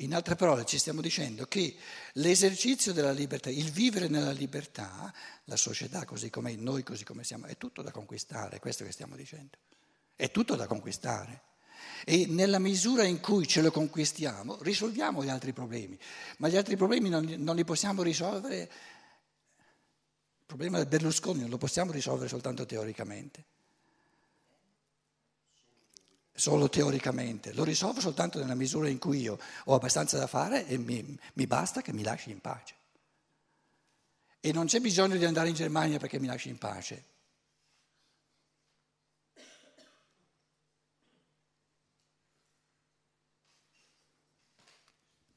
In altre parole ci stiamo dicendo che l'esercizio della libertà, il vivere nella libertà, la società così com'è, noi così come siamo, è tutto da conquistare, è questo che stiamo dicendo. È tutto da conquistare. E nella misura in cui ce lo conquistiamo, risolviamo gli altri problemi. Ma gli altri problemi non, non li possiamo risolvere, il problema del Berlusconi non lo possiamo risolvere soltanto teoricamente solo teoricamente, lo risolvo soltanto nella misura in cui io ho abbastanza da fare e mi, mi, basta che mi lasci in pace. E non c'è bisogno di andare in Germania perché mi lasci in pace.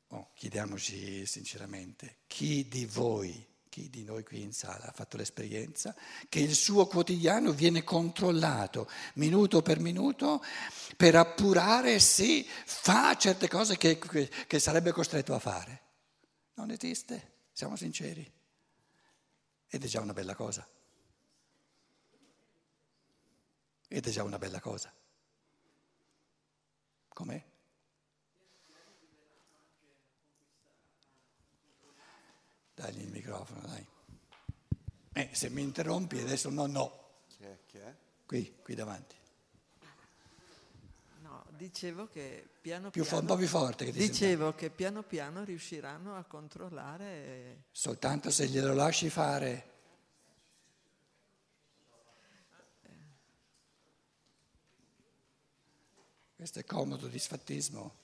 Oh, chiediamoci sinceramente, chi di voi chi di noi qui in sala ha fatto l'esperienza, che il suo quotidiano viene controllato minuto per minuto per appurare se fa certe cose che, che, sarebbe costretto a fare. Non esiste, siamo sinceri. Ed è già una bella cosa. Ed è già una bella cosa. Com'è? Dagli il microfono, dai. Eh, se mi interrompi adesso no, no. Chi è? Chi è? Qui, qui davanti. No, dicevo che piano più piano... un po' più forte che ti Dicevo senta. che piano piano riusciranno a controllare... Soltanto se glielo lasci fare. Questo è comodo disfattismo.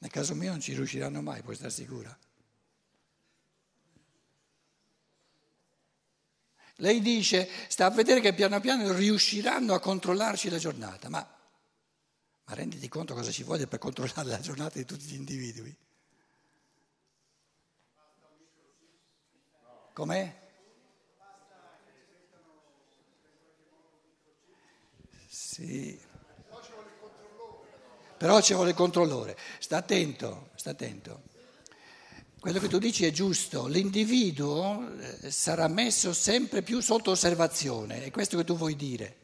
Nel caso mio non ci riusciranno mai, puoi stare sicura. Lei dice, sta a vedere che piano piano riusciranno a controllarci la giornata, ma, ma renditi conto cosa ci vuole per controllare la giornata di tutti gli individui. Com'è? Sì. Però ci vuole il controllore. Sta attento, sta attento. Quello che tu dici è giusto, l'individuo eh, sarà messo sempre più sotto osservazione, è questo che tu vuoi dire.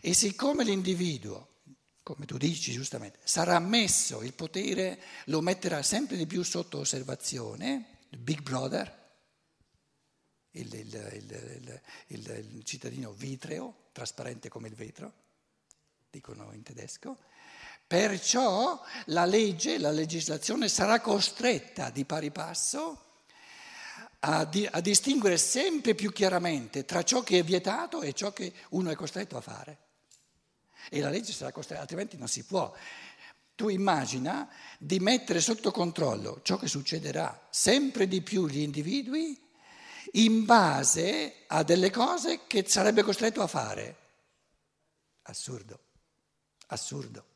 E siccome l'individuo, come tu dici giustamente, sarà messo, il potere lo metterà sempre di più sotto osservazione, il Big Brother, il, il, il, il cittadino vitreo, trasparente come il vetro, dicono in tedesco, Perciò la legge, la legislazione sarà costretta di pari passo a, di, a, distinguere sempre più chiaramente tra ciò che è vietato e ciò che uno è costretto a fare. E la legge sarà costretta, altrimenti non si può. Tu immagina di mettere sotto controllo ciò che succederà sempre di più gli individui in base a delle cose che sarebbe costretto a fare. Assurdo, assurdo.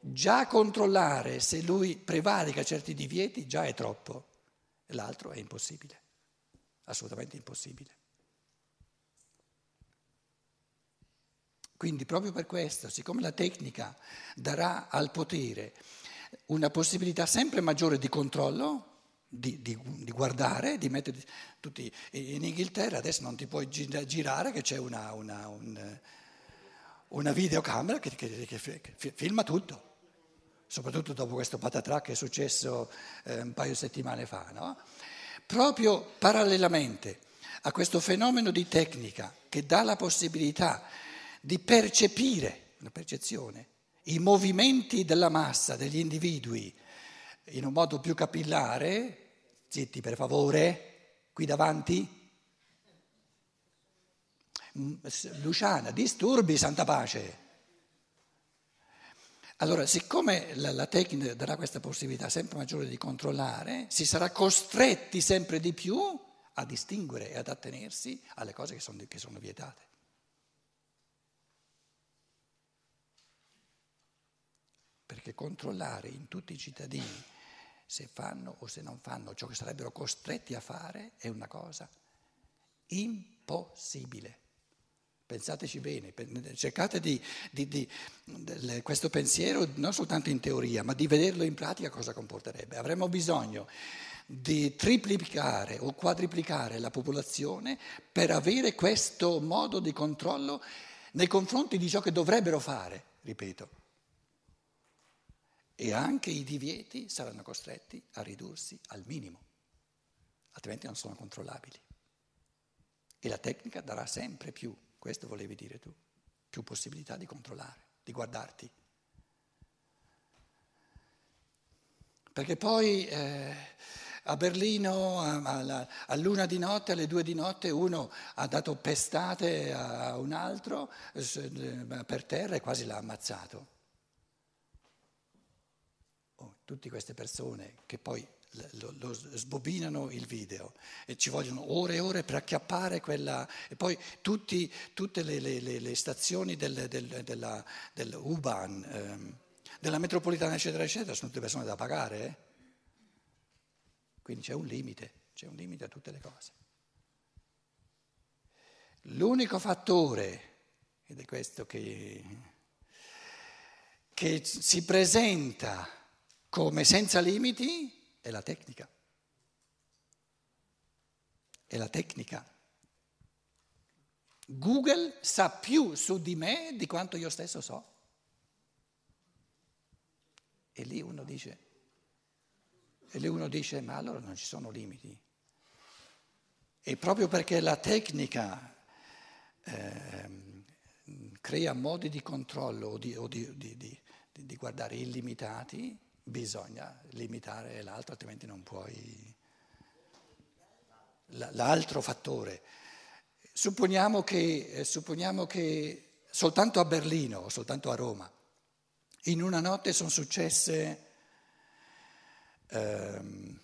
Già controllare se lui prevarica certi divieti già è troppo, l'altro è impossibile, assolutamente impossibile. Quindi proprio per questo, siccome la tecnica darà al potere una possibilità sempre maggiore di controllo, di, di, di guardare, di mettere tutti in Inghilterra adesso non ti puoi girare che c'è una, una, un, una videocamera che, che, che, che filma tutto soprattutto dopo questo patatrac che è successo eh, un paio di settimane fa, no? proprio parallelamente a questo fenomeno di tecnica che dà la possibilità di percepire, una percezione, i movimenti della massa, degli individui, in un modo più capillare, zitti per favore, qui davanti, mm, Luciana, disturbi, santa pace. Allora, siccome la, la, tecnica darà questa possibilità sempre maggiore di controllare, si sarà costretti sempre di più a distinguere e ad attenersi alle cose che sono, che sono vietate. Perché controllare in tutti i cittadini se fanno o se non fanno ciò che sarebbero costretti a fare è una cosa impossibile. Pensateci bene, cercate di, di, di, questo pensiero non soltanto in teoria, ma di vederlo in pratica cosa comporterebbe. Avremmo bisogno di triplicare o quadriplicare la popolazione per avere questo modo di controllo nei confronti di ciò che dovrebbero fare, ripeto. E anche i divieti saranno costretti a ridursi al minimo, altrimenti non sono controllabili. E la tecnica darà sempre più, questo volevi dire tu, più possibilità di controllare, di guardarti. Perché poi eh, a Berlino a, a, luna di notte, alle due di notte, uno ha dato pestate a un altro eh, per terra e quasi l'ha ammazzato. Oh, tutte queste persone che poi lo, lo, sbobinano il video e ci vogliono ore e ore per acchiappare quella e poi tutti, tutte le, le, le, stazioni del, del, della, dell'U-Bahn, ehm, della metropolitana eccetera eccetera sono tutte persone da pagare eh? quindi c'è un limite, c'è un limite a tutte le cose. L'unico fattore, ed è questo che, che si presenta come senza limiti, è la tecnica. È la tecnica. Google sa più su di me di quanto io stesso so. E lì uno dice, e lì uno dice, ma allora non ci sono limiti. E proprio perché la tecnica eh, crea modi di controllo o di, o di, di, di guardare illimitati, bisogna limitare l'altro, altrimenti non puoi. L'altro fattore. Supponiamo che, eh, supponiamo che soltanto a Berlino o soltanto a Roma, in una notte sono successe eh,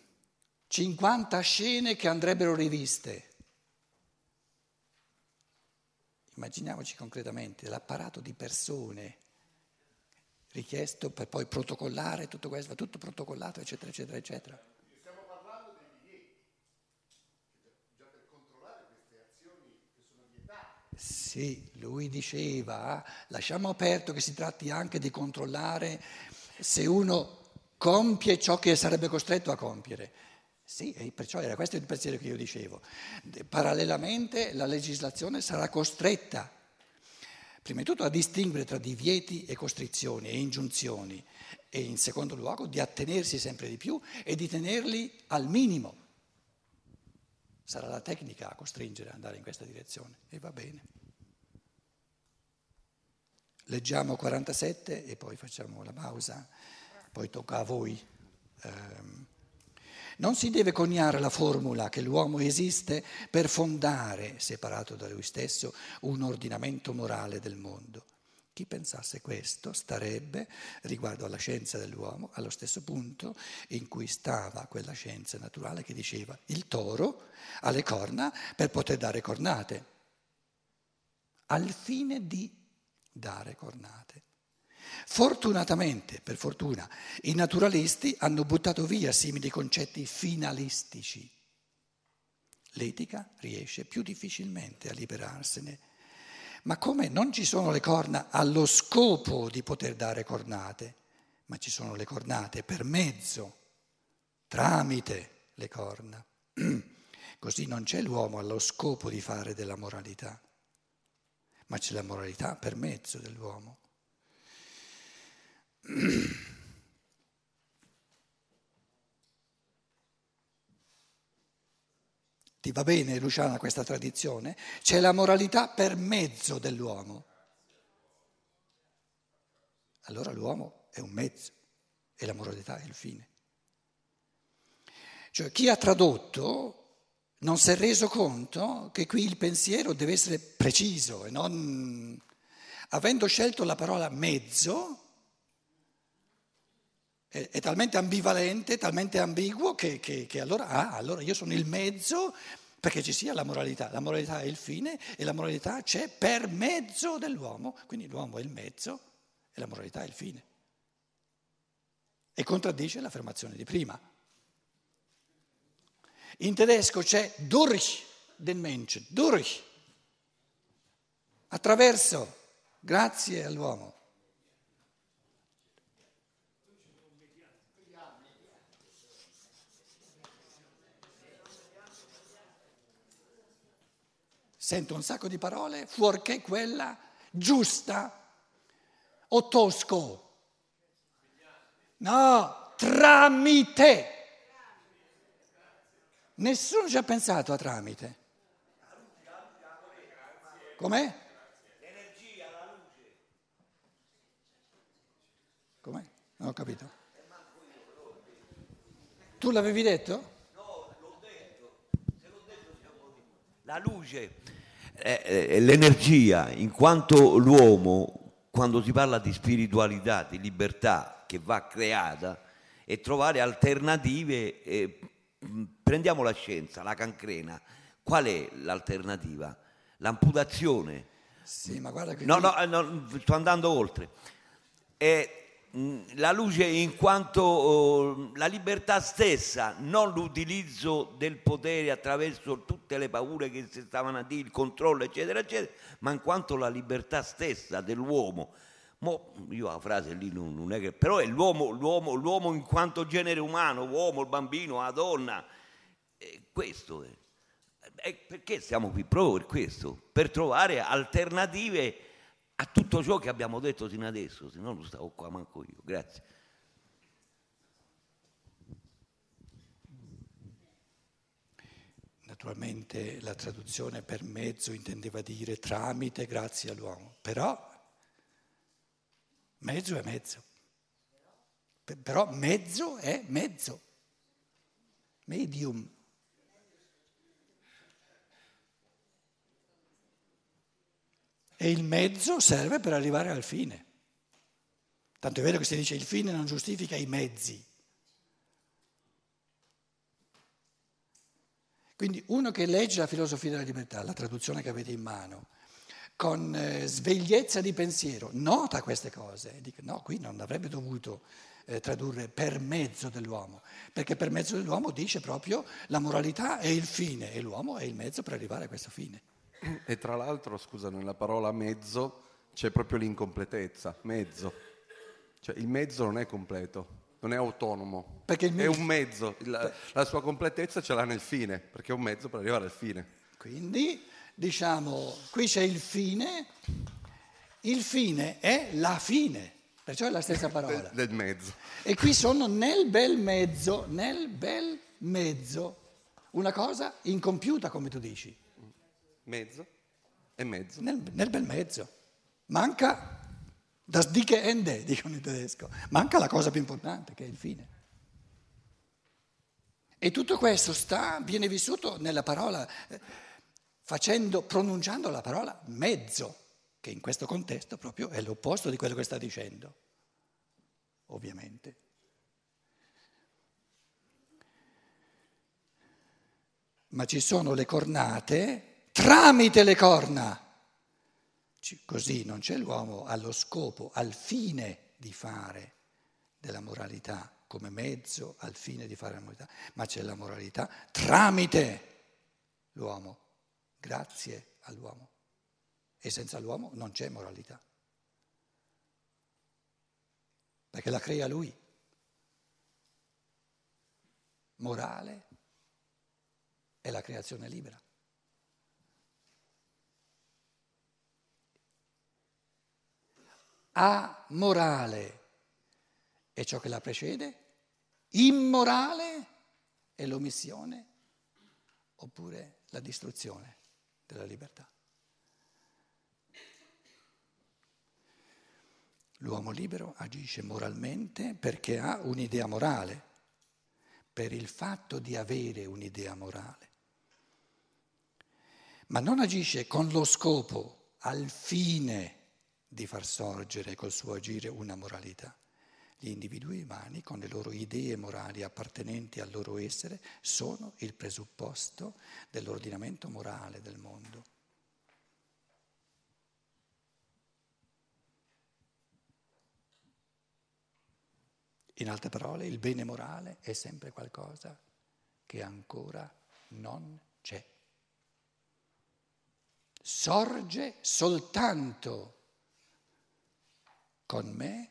50 scene che andrebbero riviste. Immaginiamoci concretamente l'apparato di persone richiesto per poi protocollare tutto questo, va tutto protocollato, eccetera, eccetera, eccetera. Stiamo parlando dei divieti, già per controllare queste azioni che sono vietate. Sì, lui diceva, lasciamo aperto che si tratti anche di controllare se uno compie ciò che sarebbe costretto a compiere. Sì, e perciò era questo il pensiero che io dicevo. Parallelamente la legislazione sarà costretta prima di tutto a distinguere tra divieti e costrizioni e ingiunzioni e in secondo luogo di attenersi sempre di più e di tenerli al minimo. Sarà la tecnica a costringere ad andare in questa direzione e va bene. Leggiamo 47 e poi facciamo la pausa, poi tocca a voi. Um, non si deve coniare la formula che l'uomo esiste per fondare, separato da lui stesso, un ordinamento morale del mondo. Chi pensasse questo starebbe, riguardo alla scienza dell'uomo, allo stesso punto in cui stava quella scienza naturale che diceva il toro ha le corna per poter dare cornate, al fine di dare cornate. Fortunatamente, per fortuna, i naturalisti hanno buttato via simili concetti finalistici. L'etica riesce più difficilmente a liberarsene. Ma come non ci sono le corna allo scopo di poter dare cornate, ma ci sono le cornate per mezzo, tramite le corna. Così non c'è l'uomo allo scopo di fare della moralità, ma c'è la moralità per mezzo dell'uomo. Ti va bene, Luciana, questa tradizione? C'è la moralità per mezzo dell'uomo. Allora l'uomo è un mezzo e la moralità è il fine. Cioè chi ha tradotto non si è reso conto che qui il pensiero deve essere preciso e non... Avendo scelto la parola mezzo, è, è talmente ambivalente, talmente ambiguo che, che, che allora, ah, allora io sono il mezzo perché ci sia la moralità. La moralità è il fine e la moralità c'è per mezzo dell'uomo, quindi l'uomo è il mezzo e la moralità è il fine. E contraddice l'affermazione di prima. In tedesco c'è durch den Menschen, durch, attraverso, grazie all'uomo. Sento un sacco di parole fuorché quella giusta o tosco? No, tramite. Nessuno ci ha pensato a tramite. Com'è? L'energia, la luce. Com'è? Non ho capito. Tu l'avevi detto? No, l'ho detto. Se l'ho detto siamo La luce, l'energia, in quanto l'uomo, quando si parla di spiritualità, di libertà che va creata, e trovare alternative, eh, prendiamo la scienza, la cancrena, qual è l'alternativa? L'amputazione. Sì, ma guarda che... No, no, eh, no, sto andando oltre. È la luce in quanto oh, la libertà stessa, non l'utilizzo del potere attraverso tutte le paure che si stavano a dire, il controllo, eccetera, eccetera, ma in quanto la libertà stessa dell'uomo. Mo, io la frase lì non, non è che... però è l'uomo, l'uomo, l'uomo in quanto genere umano, l'uomo, il bambino, la donna. E questo è. E perché siamo qui? Proprio per questo, per trovare alternative a tutto ciò che abbiamo detto fino adesso, se no non stavo qua manco io. Grazie. Naturalmente la traduzione per mezzo intendeva dire tramite, grazie all'uomo, però mezzo è mezzo. Però mezzo è mezzo. Medium. E il mezzo serve per arrivare al fine. Tanto è vero che si dice il fine non giustifica i mezzi. Quindi uno che legge la filosofia della libertà, la traduzione che avete in mano, con eh, svegliezza di pensiero, nota queste cose dice no, qui non avrebbe dovuto eh, tradurre per mezzo dell'uomo, perché per mezzo dell'uomo dice proprio la moralità è il fine e l'uomo è il mezzo per arrivare a questo fine. E tra l'altro, scusa, nella parola mezzo c'è proprio l'incompletezza, mezzo. Cioè il mezzo non è completo, non è autonomo, perché è un mezzo, la, la sua completezza ce l'ha nel fine, perché è un mezzo per arrivare al fine. Quindi, diciamo, qui c'è il fine, il fine è la fine, perciò è la stessa parola. del mezzo. E qui sono nel bel mezzo, nel bel mezzo, una cosa incompiuta, come tu dici. Mezzo e mezzo. Nel, nel bel mezzo. Manca das dicke Ende, dicono in tedesco. Manca la cosa più importante, che è il fine. E tutto questo sta, viene vissuto nella parola, eh, facendo, pronunciando la parola mezzo, che in questo contesto proprio è l'opposto di quello che sta dicendo, ovviamente. Ma ci sono le cornate tramite le corna. Così non c'è l'uomo allo scopo, al fine di fare della moralità, come mezzo al fine di fare la moralità, ma c'è la moralità tramite l'uomo, grazie all'uomo. E senza l'uomo non c'è moralità, perché la crea lui. Morale è la creazione libera. Amorale. È ciò che la precede, immorale è l'omissione oppure la distruzione della libertà. L'uomo libero agisce moralmente perché ha un'idea morale, per il fatto di avere un'idea morale, ma non agisce con lo scopo, al fine di far sorgere col suo agire una moralità. Gli individui umani, con le loro idee morali appartenenti al loro essere, sono il presupposto dell'ordinamento morale del mondo. In altre parole, il bene morale è sempre qualcosa che ancora non c'è. Sorge soltanto con me,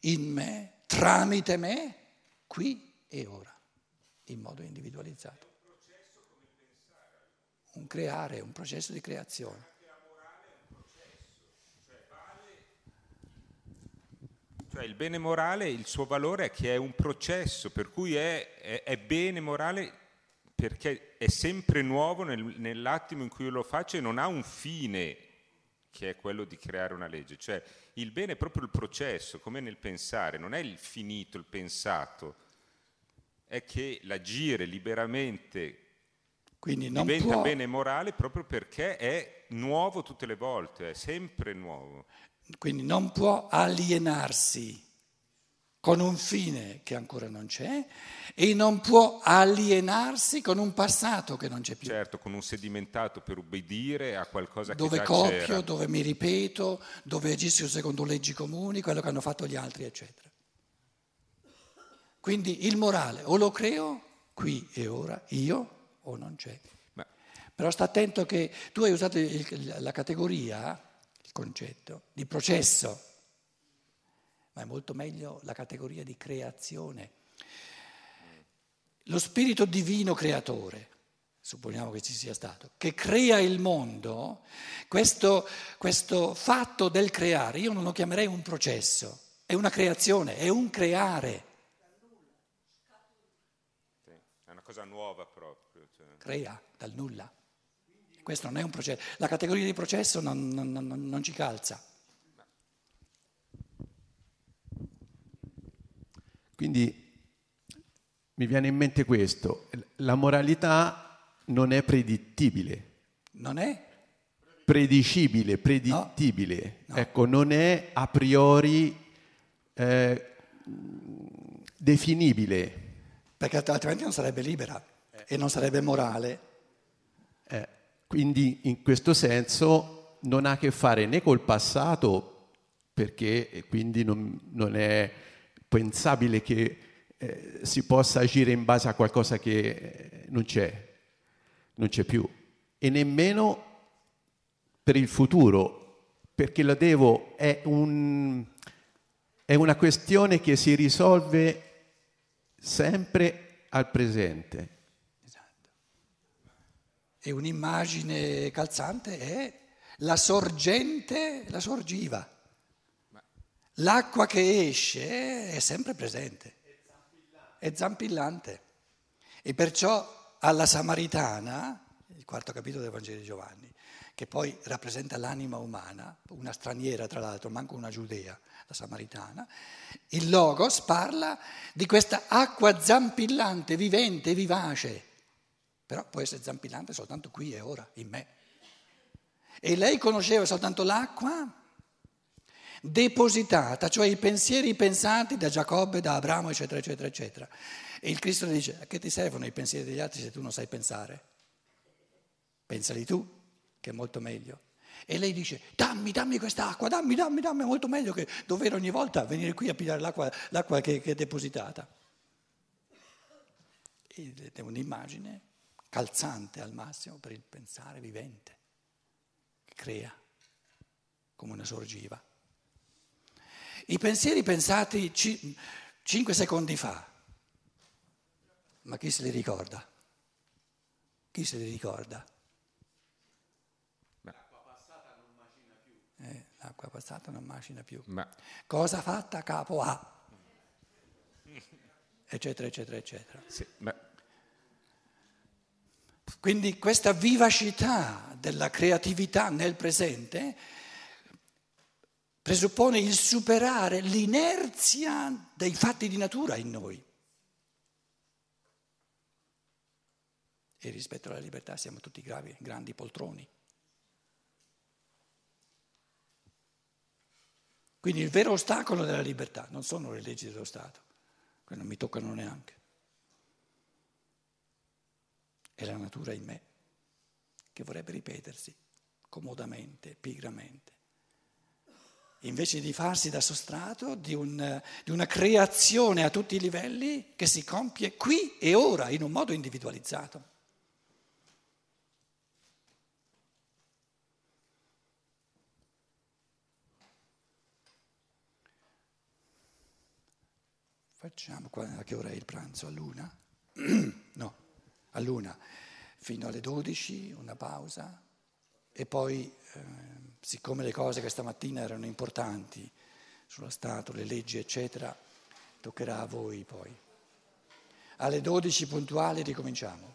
in me, tramite me, qui e ora, in modo individualizzato. Un creare, un processo di creazione. Cioè il bene morale, il suo valore è che è un processo, per cui è, è, è bene morale perché è sempre nuovo nel, nell'attimo in cui lo faccio e non ha un fine che è quello di creare una legge. Cioè il bene è proprio il processo, come nel pensare, non è il finito, il pensato, è che l'agire liberamente diventa può... bene morale proprio perché è nuovo tutte le volte, è sempre nuovo. Quindi non può alienarsi con un fine che ancora non c'è e non può alienarsi con un passato che non c'è più. Certo, con un sedimentato per ubbidire a qualcosa dove che già copio, c'era. dove mi ripeto, dove agisco secondo leggi comuni, quello che hanno fatto gli altri, eccetera. Quindi il morale o lo creo qui e ora, io, o non c'è. Ma... Però sta attento che tu hai usato il, la categoria concetto di processo, ma è molto meglio la categoria di creazione. Lo spirito divino creatore, supponiamo che ci sia stato, che crea il mondo, questo, questo fatto del creare, io non lo chiamerei un processo, è una creazione, è un creare. È una cosa nuova proprio. Cioè. Crea dal nulla. Questo non è un processo, la categoria di processo non, non, non, non ci calza. Quindi mi viene in mente questo, la moralità non è predittibile. Non è? Predicibile, predittibile. No, no. Ecco, non è a priori eh, definibile. Perché altrimenti non sarebbe libera eh. e non sarebbe morale. Eh. Quindi in questo senso non ha a che fare né col passato, perché quindi non, non è pensabile che eh, si possa agire in base a qualcosa che eh, non c'è, non c'è più, e nemmeno per il futuro, perché lo devo, è, un, è una questione che si risolve sempre al presente. E un'immagine calzante è la sorgente, la sorgiva. L'acqua che esce è sempre presente, è zampillante. E perciò alla Samaritana, il quarto capitolo del Vangelo di Giovanni, che poi rappresenta l'anima umana, una straniera tra l'altro, manco una giudea, la Samaritana, il Logos parla di questa acqua zampillante, vivente, vivace però può essere zampillante soltanto qui e ora, in me. E lei conosceva soltanto l'acqua depositata, cioè i pensieri pensati da Giacobbe, da Abramo, eccetera, eccetera, eccetera. E il Cristo dice, a che ti servono i pensieri degli altri se tu non sai pensare? Pensali tu, che è molto meglio. E lei dice, dammi, dammi quest'acqua, dammi, dammi, dammi, è molto meglio che dover ogni volta venire qui a pigliare l'acqua, l'acqua che, che è depositata. Ed è un'immagine calzante al massimo per il pensare vivente, che crea come una sorgiva. I pensieri pensati ci, cinque secondi fa, ma chi se li ricorda? Chi se li ricorda? L'acqua passata non macina più. Eh, l'acqua passata non macina più. Ma... Cosa fatta capo A? eccetera, eccetera, eccetera. Sì, ma quindi questa vivacità della creatività nel presente presuppone il superare l'inerzia dei fatti di natura in noi. E rispetto alla libertà siamo tutti gravi, grandi poltroni. Quindi il vero ostacolo della libertà non sono le leggi dello Stato, che non mi toccano neanche è la natura in me che vorrebbe ripetersi comodamente, pigramente. Invece di farsi da sostrato di, un, di una creazione a tutti i livelli che si compie qui e ora in un modo individualizzato. Facciamo, a che ora è il pranzo? A luna? no a luna fino alle 12, una pausa e poi, eh, siccome le cose che stamattina erano importanti, sullo Stato, le leggi, eccetera, toccherà a voi poi. Alle 12 puntuali ricominciamo.